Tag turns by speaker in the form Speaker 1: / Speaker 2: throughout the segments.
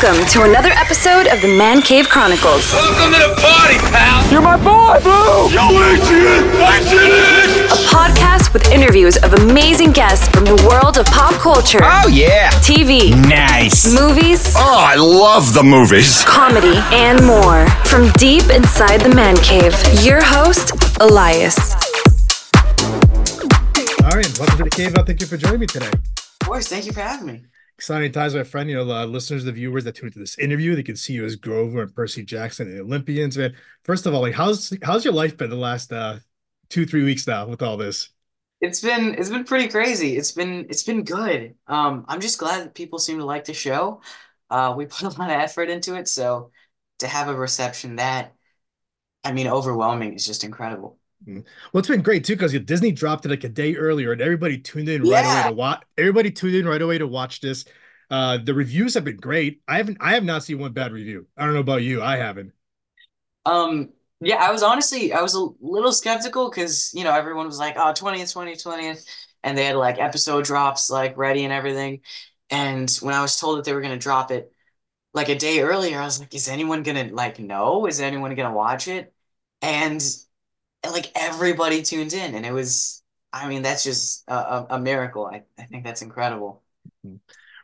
Speaker 1: Welcome to another episode of the Man Cave Chronicles,
Speaker 2: Welcome to the party, pal.
Speaker 3: You're my boy, Blue!
Speaker 2: Yo, Adrian, Adrian.
Speaker 1: a podcast with interviews of amazing guests from the world of pop culture,
Speaker 2: Oh yeah.
Speaker 1: TV,
Speaker 2: Nice.
Speaker 1: movies,
Speaker 2: Oh, I love the movies.
Speaker 1: comedy, and more. From deep inside the Man Cave, your host, Elias.
Speaker 3: All right, welcome to the cave. I thank you for joining me today.
Speaker 4: Of course, thank you for having me.
Speaker 3: Exciting times, my friend. You know, the listeners, the viewers that tune into this interview, they can see you as Grover and Percy Jackson and the Olympians. Man, first of all, like, how's how's your life been the last uh, two, three weeks now with all this?
Speaker 4: It's been it's been pretty crazy. It's been it's been good. Um, I'm just glad that people seem to like the show. Uh, we put a lot of effort into it, so to have a reception that, I mean, overwhelming is just incredible.
Speaker 3: Well, it's been great too because Disney dropped it like a day earlier, and everybody tuned in right away to watch. Everybody tuned in right away to watch this. Uh, the reviews have been great. I haven't, I have not seen one bad review. I don't know about you. I haven't.
Speaker 4: Um, yeah, I was honestly I was a little skeptical because you know everyone was like, oh, 20th, 20th, 20th, and they had like episode drops like ready and everything. And when I was told that they were gonna drop it like a day earlier, I was like, is anyone gonna like know? Is anyone gonna watch it? And, like everybody tuned in, and it was, I mean, that's just a, a, miracle. I, I think that's incredible.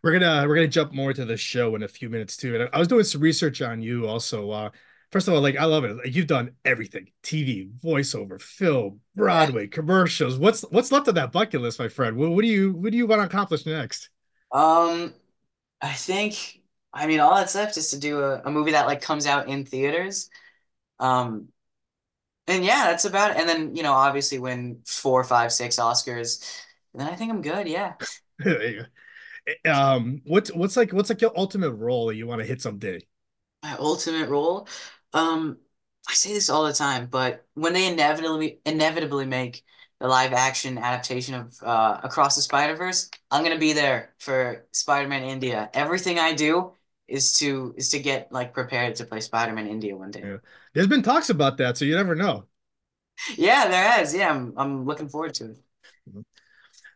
Speaker 3: We're gonna we're gonna jump more to the show in a few minutes too. And I was doing some research on you also. Uh, first of all, like I love it. Like, you've done everything: TV, voiceover, film, Broadway, commercials. What's what's left of that bucket list, my friend? What, what do you what do you want to accomplish next?
Speaker 4: Um, I think, I mean, all that's left is to do a, a movie that like comes out in theaters. Um, and yeah, that's about it. And then, you know, obviously win four, five, six Oscars. And then I think I'm good. Yeah.
Speaker 3: Go. um, what's what's like what's like your ultimate role that you want to hit someday?
Speaker 4: My ultimate role. Um, I say this all the time, but when they inevitably inevitably make the live action adaptation of uh, Across the Spider-Verse, I'm gonna be there for Spider-Man India. Everything I do is to is to get like prepared to play Spider-Man India one day.
Speaker 3: Yeah. There's been talks about that, so you never know.
Speaker 4: Yeah, there has. Yeah, I'm I'm looking forward to it.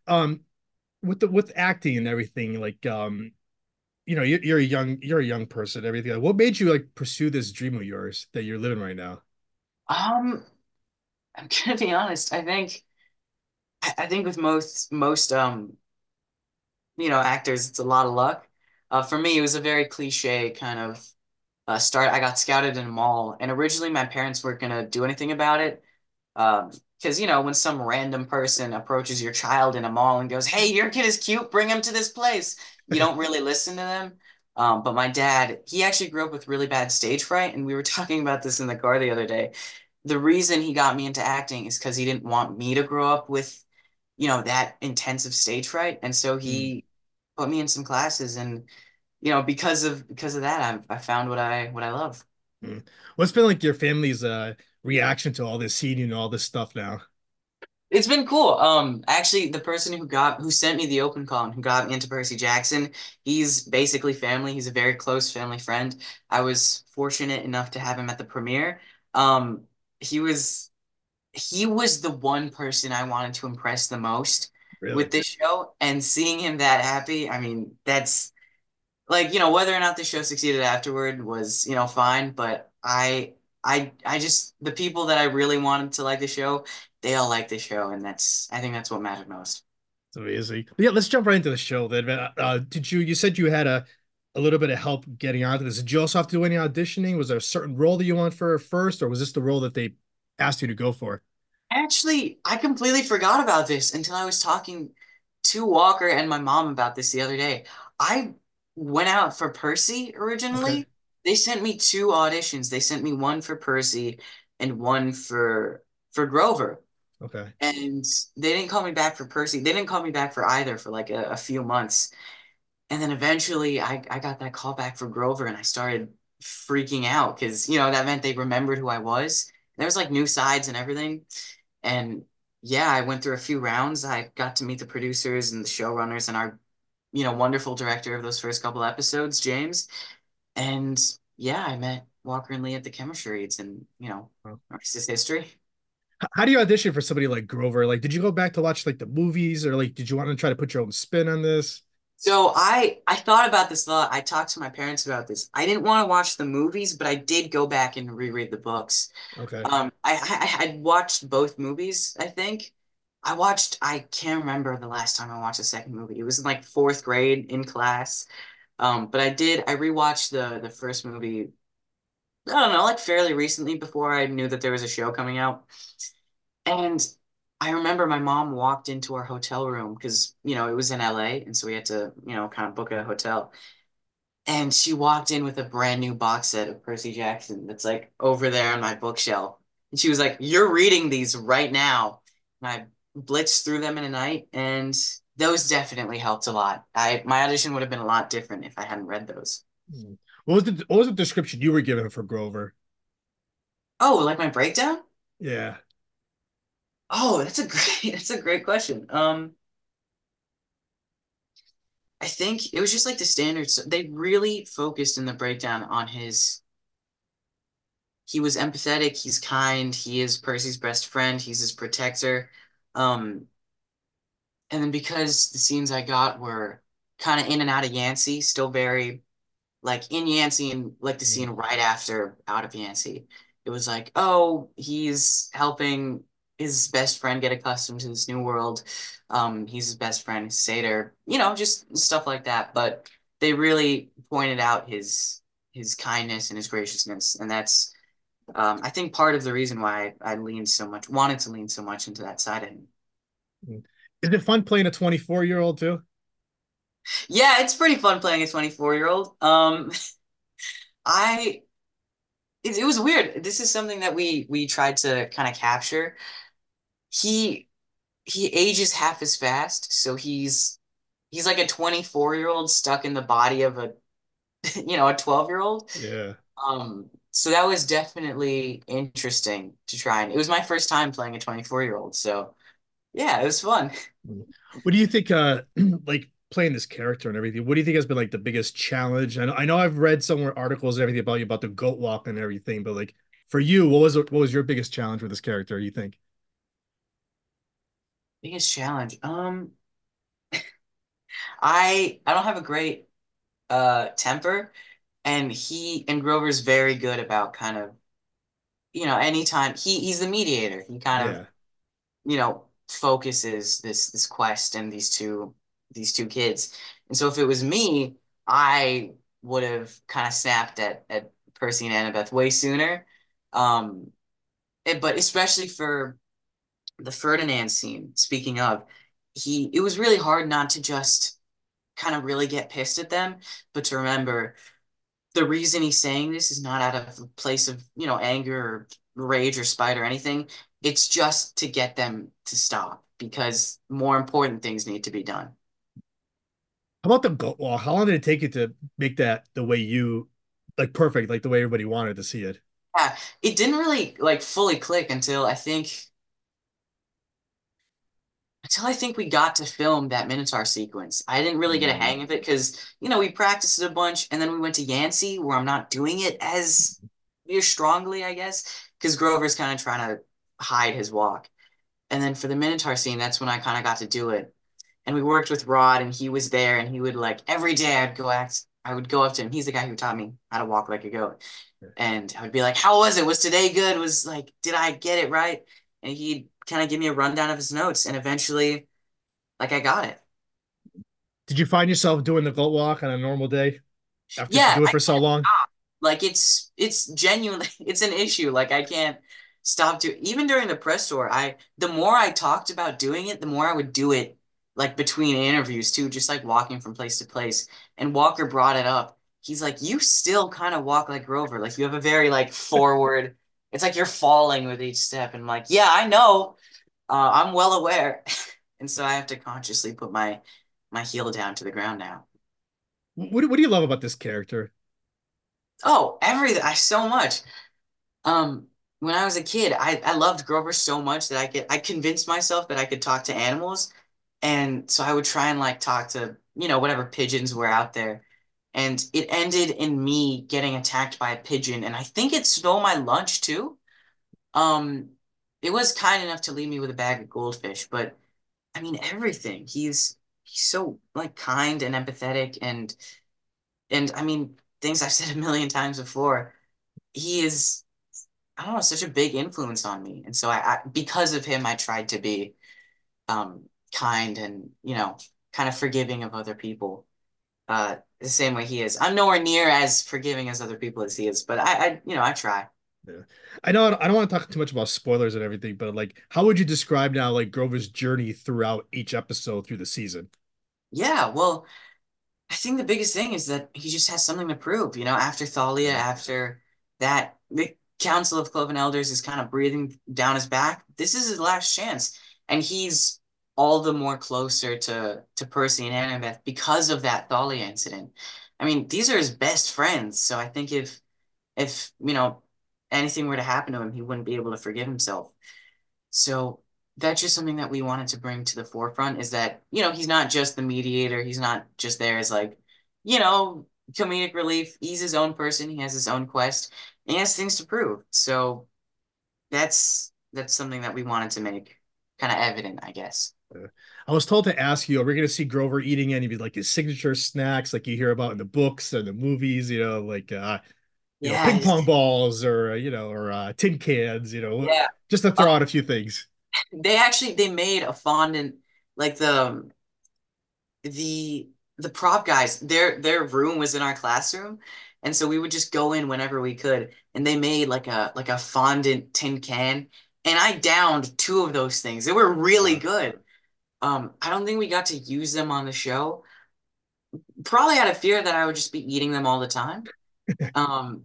Speaker 3: Um, with the with acting and everything, like um, you know, you're, you're a young you're a young person. Everything. Like, what made you like pursue this dream of yours that you're living right now?
Speaker 4: Um, I'm gonna be honest. I think I, I think with most most um you know actors, it's a lot of luck. Uh, for me, it was a very cliche kind of uh, start. I got scouted in a mall, and originally my parents weren't gonna do anything about it. Um, because you know when some random person approaches your child in a mall and goes, "Hey, your kid is cute, bring him to this place," you don't really listen to them. Um, but my dad, he actually grew up with really bad stage fright, and we were talking about this in the car the other day. The reason he got me into acting is because he didn't want me to grow up with, you know, that intensive stage fright, and so he put me in some classes, and you know, because of because of that, I I found what I what I love.
Speaker 3: What's been like your family's uh reaction to all this seeing and all this stuff now?
Speaker 4: It's been cool. Um, actually, the person who got who sent me the open call and who got me into Percy Jackson, he's basically family. He's a very close family friend. I was fortunate enough to have him at the premiere. Um, he was he was the one person I wanted to impress the most
Speaker 3: Really?
Speaker 4: with this show, and seeing him that happy, I mean, that's like, you know, whether or not the show succeeded afterward was, you know, fine, but I I I just the people that I really wanted to like the show, they all like the show, and that's I think that's what mattered most.
Speaker 3: It's amazing. But yeah, let's jump right into the show then. Uh, did you you said you had a a little bit of help getting onto this? Did you also have to do any auditioning? Was there a certain role that you want for first, or was this the role that they asked you to go for?
Speaker 4: Actually, I completely forgot about this until I was talking to Walker and my mom about this the other day. I went out for Percy originally.
Speaker 3: Okay.
Speaker 4: They sent me two auditions. They sent me one for Percy and one for for Grover.
Speaker 3: Okay.
Speaker 4: And they didn't call me back for Percy. They didn't call me back for either for like a, a few months. And then eventually I, I got that call back for Grover and I started freaking out because, you know, that meant they remembered who I was. There was like new sides and everything. And yeah, I went through a few rounds. I got to meet the producers and the showrunners and our, you know, wonderful director of those first couple episodes, James. And yeah, I met Walker and Leah at the chemistry reads and, you know, is history.
Speaker 3: How do you audition for somebody like Grover? Like, did you go back to watch like the movies, or like, did you want to try to put your own spin on this?
Speaker 4: So I I thought about this a lot. I talked to my parents about this. I didn't want to watch the movies, but I did go back and reread the books.
Speaker 3: Okay.
Speaker 4: Um, I I I watched both movies, I think. I watched, I can't remember the last time I watched the second movie. It was in like fourth grade in class. Um, but I did, I rewatched the the first movie, I don't know, like fairly recently before I knew that there was a show coming out. And I remember my mom walked into our hotel room because, you know, it was in LA, and so we had to, you know, kind of book a hotel. And she walked in with a brand new box set of Percy Jackson that's like over there on my bookshelf. And she was like, You're reading these right now. And I blitzed through them in a night, and those definitely helped a lot. I my audition would have been a lot different if I hadn't read those.
Speaker 3: Hmm. What was the what was the description you were given for Grover?
Speaker 4: Oh, like my breakdown?
Speaker 3: Yeah.
Speaker 4: Oh, that's a great that's a great question. Um, I think it was just like the standards. They really focused in the breakdown on his he was empathetic, he's kind, he is Percy's best friend, he's his protector. Um, and then because the scenes I got were kind of in and out of Yancy, still very like in Yancy and like the scene right after out of Yancy. It was like, oh, he's helping his best friend get accustomed to this new world. Um, he's his best friend, Satyr, you know, just stuff like that. But they really pointed out his his kindness and his graciousness, and that's um, I think part of the reason why I, leaned so much, wanted to lean so much into that side of him.
Speaker 3: Hmm. Is it fun playing a 24 year old too?
Speaker 4: Yeah, it's pretty fun playing a 24 year old. Um, I it, it was weird. This is something that we we tried to kind of capture. He he ages half as fast, so he's he's like a 24 year old stuck in the body of a you know a 12 year old.
Speaker 3: Yeah.
Speaker 4: Um, so that was definitely interesting to try and it was my first time playing a 24 year old, so yeah, it was fun.
Speaker 3: Hmm. What do you think uh like playing this character and everything, what do you think has been like the biggest challenge? I know, I know I've read somewhere articles and everything about you about the goat walk and everything, but like for you, what was what was your biggest challenge with this character, you think?
Speaker 4: Biggest challenge. Um, I I don't have a great uh temper, and he and Grover's very good about kind of, you know, anytime he he's the mediator. He kind of, you know, focuses this this quest and these two these two kids. And so if it was me, I would have kind of snapped at at Percy and Annabeth way sooner. Um, it- but especially for the Ferdinand scene, speaking of, he it was really hard not to just kind of really get pissed at them, but to remember the reason he's saying this is not out of a place of, you know, anger or rage or spite or anything. It's just to get them to stop because more important things need to be done.
Speaker 3: How about the goat walk? How long did it take you to make that the way you like perfect, like the way everybody wanted to see it?
Speaker 4: Yeah, it didn't really like fully click until I think until I think we got to film that Minotaur sequence. I didn't really get a
Speaker 3: Mm.
Speaker 4: hang of it because, you know, we practiced it a bunch and then we went to Yancy where I'm not doing it as strongly, I guess, because Grover's kind of trying to hide his walk. And then for the Minotaur scene, that's when I kind of got to do it. And we worked with Rod and he was there and he would like every day I'd go act I would go up to him. He's the guy who taught me how to walk like a goat. And I would be like, How was it? Was today good? Was like, did I get it right? And he'd kind of give me a rundown of his notes. And eventually, like I got it.
Speaker 3: Did you find yourself doing the goat walk on a normal day after you
Speaker 4: Yeah,
Speaker 3: do it for so long?
Speaker 4: Like it's it's genuinely it's an issue. Like I can't stop doing even during the press tour, I the more I talked about doing it, the more I would do it like between interviews too, just like walking from place to place. And Walker brought it up. He's like, you still kind of walk like Grover. Like you have a very like forward, it's like you're falling with each step. And I'm like, yeah, I know. Uh, I'm well aware. And so I have to consciously put my my heel down to the ground now.
Speaker 3: What, what do you love about this character?
Speaker 4: Oh, everything. I so much. Um, when I was a kid, I, I loved Grover so much that I could I convinced myself that I could talk to animals. And so I would try and like talk to, you know, whatever pigeons were out there. And it ended in me getting attacked by a pigeon. And I think it stole my lunch too. Um, it was kind enough to leave me with a bag of goldfish, but I mean everything. He's he's so like kind and empathetic and and I mean things I've said a million times before. He is I don't know such a big influence on me, and so I, I because of him I tried to be um kind and you know kind of forgiving of other people uh the same way he is. I'm nowhere near as forgiving as other people as he is, but I, I you know I try.
Speaker 3: Yeah. I know I don't want to talk too much about spoilers and everything, but like, how would you describe now like Grover's journey throughout each episode through the season?
Speaker 4: Yeah, well, I think the biggest thing is that he just has something to prove. You know, after Thalia, after that, the Council of Cloven Elders is kind of breathing down his back. This is his last chance, and he's all the more closer to to Percy and Annabeth because of that Thalia incident. I mean, these are his best friends, so I think if if you know anything were to happen to him, he wouldn't be able to forgive himself. So that's just something that we wanted to bring to the forefront is that, you know, he's not just the mediator. He's not just there as like, you know, comedic relief. He's his own person. He has his own quest and he has things to prove. So that's that's something that we wanted to make kind of evident, I guess.
Speaker 3: I was told to ask you, are we going to see Grover eating any of like his signature snacks like you hear about in the books and the movies, you know, like uh you know, ping pong balls or uh, you know, or uh, tin cans, you know,
Speaker 4: yeah.
Speaker 3: just to throw
Speaker 4: Uh,
Speaker 3: out a few things.
Speaker 4: they actually they made a fondant like the the the prop guys their their room was in our classroom and so we would just go in whenever we could and they made like a like a fondant tin can and I downed two of those things they were really good um I don't think we got to use them on the show probably out of fear that I would just be eating them all the time um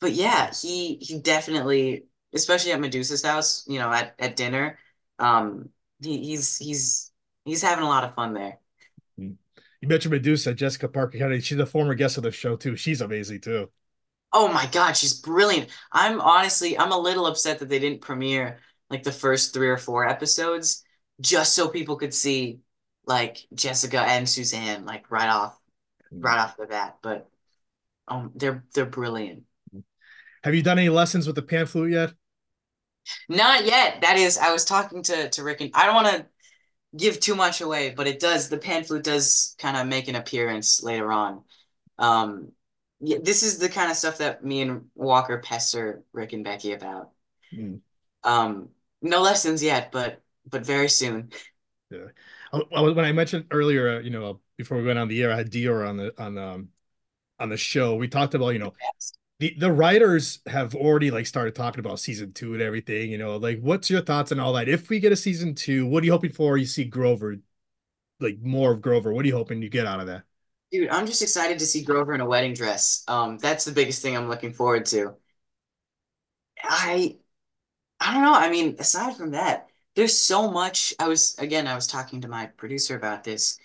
Speaker 4: but yeah he he definitely especially at Medusa's house you know at at dinner um he, he's he's he's having a lot of fun there
Speaker 3: Mm. You mentioned Medusa, Jessica Parker Kennedy. She's a former guest of the show too. She's amazing too.
Speaker 4: Oh my God, she's brilliant. I'm honestly, I'm a little upset that they didn't premiere like the first three or four episodes just so people could see like Jessica and Suzanne like right off right off the bat. But um they're they're brilliant.
Speaker 3: Have you done any lessons with the pan flute yet?
Speaker 4: Not yet. That is, I was talking to to Rick and I don't want to give too much away, but it does the pan flute does kind of make an appearance later on. Um yeah, this is the kind of stuff that me and Walker pester Rick and Becky about.
Speaker 3: Mm.
Speaker 4: Um, no lessons yet, but but very soon.
Speaker 3: Yeah. I- I- when I mentioned earlier, uh, you know, before we went on the air, I had Dior on the on um on the show. We talked about, you know, the the writers have already like started talking about season two and everything. You know, like what's your thoughts on all that? If we get a season two, what are you hoping for? You see Grover, like more of Grover. What are you hoping you get out of that?
Speaker 4: Dude, I'm just excited to see Grover in a wedding dress. Um, that's the biggest thing I'm looking forward to. I I don't know. I mean, aside from that, there's so much. I was again, I was talking to my producer about this,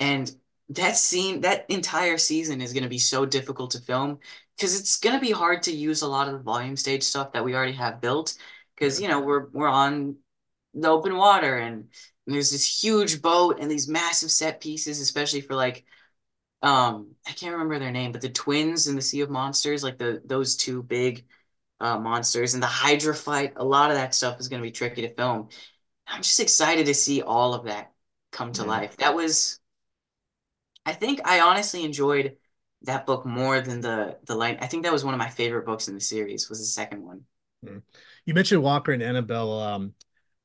Speaker 4: and that scene, that entire season is going to be so difficult to film because it's going to be hard to use a lot of the volume stage stuff that we already have built because you know we're we're on the open water and there's this huge boat and these massive set pieces, especially for like um I can't remember their name, but the twins in the Sea of Monsters, like the those two big uh monsters and the Hydra fight, a lot of that stuff is going to be tricky to film. I'm just excited to see all of that come to
Speaker 3: Yeah.
Speaker 4: life. That was I think I honestly enjoyed that book more than the the light. I think that was one of my favorite books in the series, was the second one.
Speaker 3: You mentioned Walker and Annabelle. Um,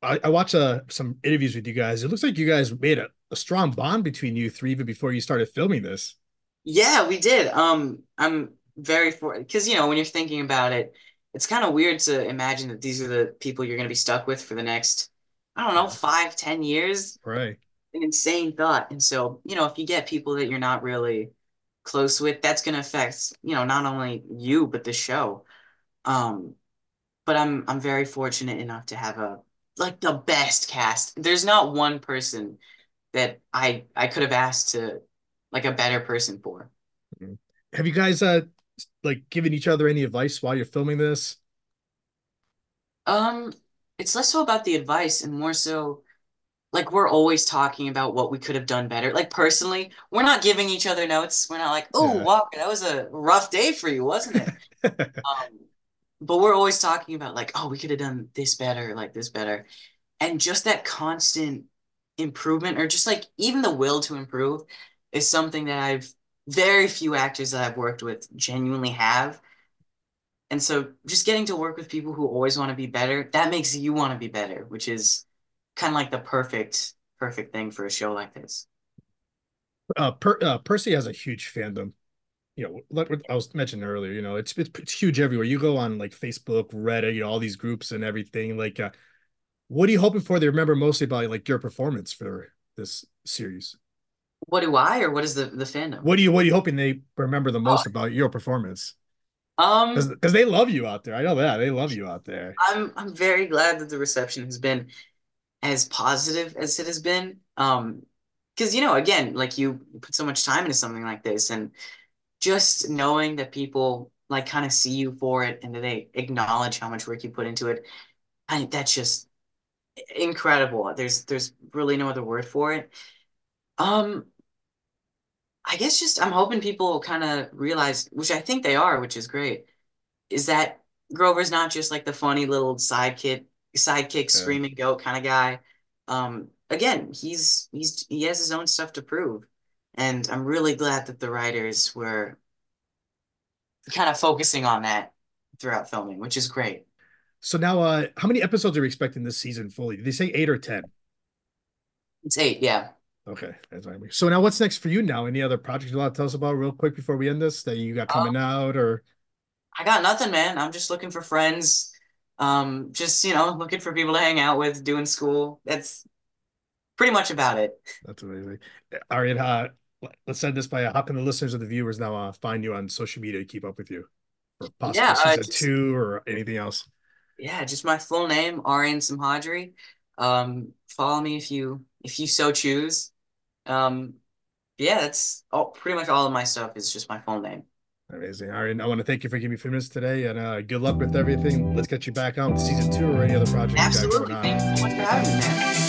Speaker 3: I, I watched uh, some interviews with you guys. It looks like you guys made a, a strong bond between you three even before you started filming this.
Speaker 4: Yeah, we did. Um, I'm very for because you know when you're thinking about it, it's kind of weird to imagine that these are the people you're going to be stuck with for the next, I don't know, five, ten years.
Speaker 3: Right.
Speaker 4: An insane thought. And so, you know, if you get people that you're not really close with, that's going to affect, you know, not only you but the show. Um, but I'm I'm very fortunate enough to have a like the best cast. There's not one person that I I could have asked to like a better person for.
Speaker 3: Have you guys uh like given each other any advice while you're filming this?
Speaker 4: Um, it's less so about the advice and more so like we're always talking about what we could have done better. Like personally, we're not giving each other notes. We're not like, "Oh,
Speaker 3: Yeah.
Speaker 4: Walker, that was a rough day for you, wasn't it?" Um, but we're always talking about like, "Oh, we could have done this better, like this better." And just that constant improvement or just like even the will to improve is something that I've very few actors that I've worked with genuinely have. And so just getting to work with people who always want to be better, that makes you want to be better, which is kind of like the perfect, perfect thing for a show like this.
Speaker 3: Uh, per, uh, Percy has a huge fandom. You know, like what I was mentioning earlier, you know, it's, it's it's huge everywhere. You go on like Facebook, Reddit, you know, all these groups and everything. Like, uh, what are you hoping for? They remember mostly about like your performance for this series.
Speaker 4: What do I, or what is the the fandom?
Speaker 3: What do you what are you hoping they remember the most
Speaker 4: Oh.
Speaker 3: about your performance?
Speaker 4: Um,
Speaker 3: Because they love you out there. I know that they love you out there.
Speaker 4: I'm I'm very glad that the reception has been as positive as it has been. Um, because you know, again, like you put so much time into something like this, and just knowing that people like kind of see you for it and that they acknowledge how much work you put into it, I that's just incredible. There's there's really no other word for it. Um, I guess just I'm hoping people kind of realize, which I think they are, which is great, is that Grover's not just like the funny little sidekick, sidekick,
Speaker 3: Yeah.
Speaker 4: screaming goat kind of guy. Um, again, he's he's he has his own stuff to prove, and I'm really glad that the writers were kind of focusing on that throughout filming, which is great.
Speaker 3: So now, uh, how many episodes are we expecting this season fully? Did they say eight or ten?
Speaker 4: It's eight, yeah.
Speaker 3: Okay, that's what I mean. So now, what's next for you now? Any other projects you want to tell us about real quick before we end this that you got coming out, or
Speaker 4: I got nothing, man. I'm just looking for friends. Um, just you know, looking for people to hang out with, doing school. That's pretty much about it.
Speaker 3: that's amazing. All right, uh, let's end this by uh, how can the listeners or the viewers now uh, find you on social media to keep up with you, or possible
Speaker 4: Yeah,
Speaker 3: season
Speaker 4: just-
Speaker 3: two or anything else?
Speaker 4: Yeah, just my full name, Aryan Simhadri. Um, follow me if you if you so choose. Um, yeah, that's all, pretty much all of my stuff is just my full name.
Speaker 3: Amazing. All right, I want to thank you for giving me a few minutes today, and uh, good luck with everything. Let's get you back on with season two or any other project
Speaker 4: Absolutely. Thank you so much for having me, man.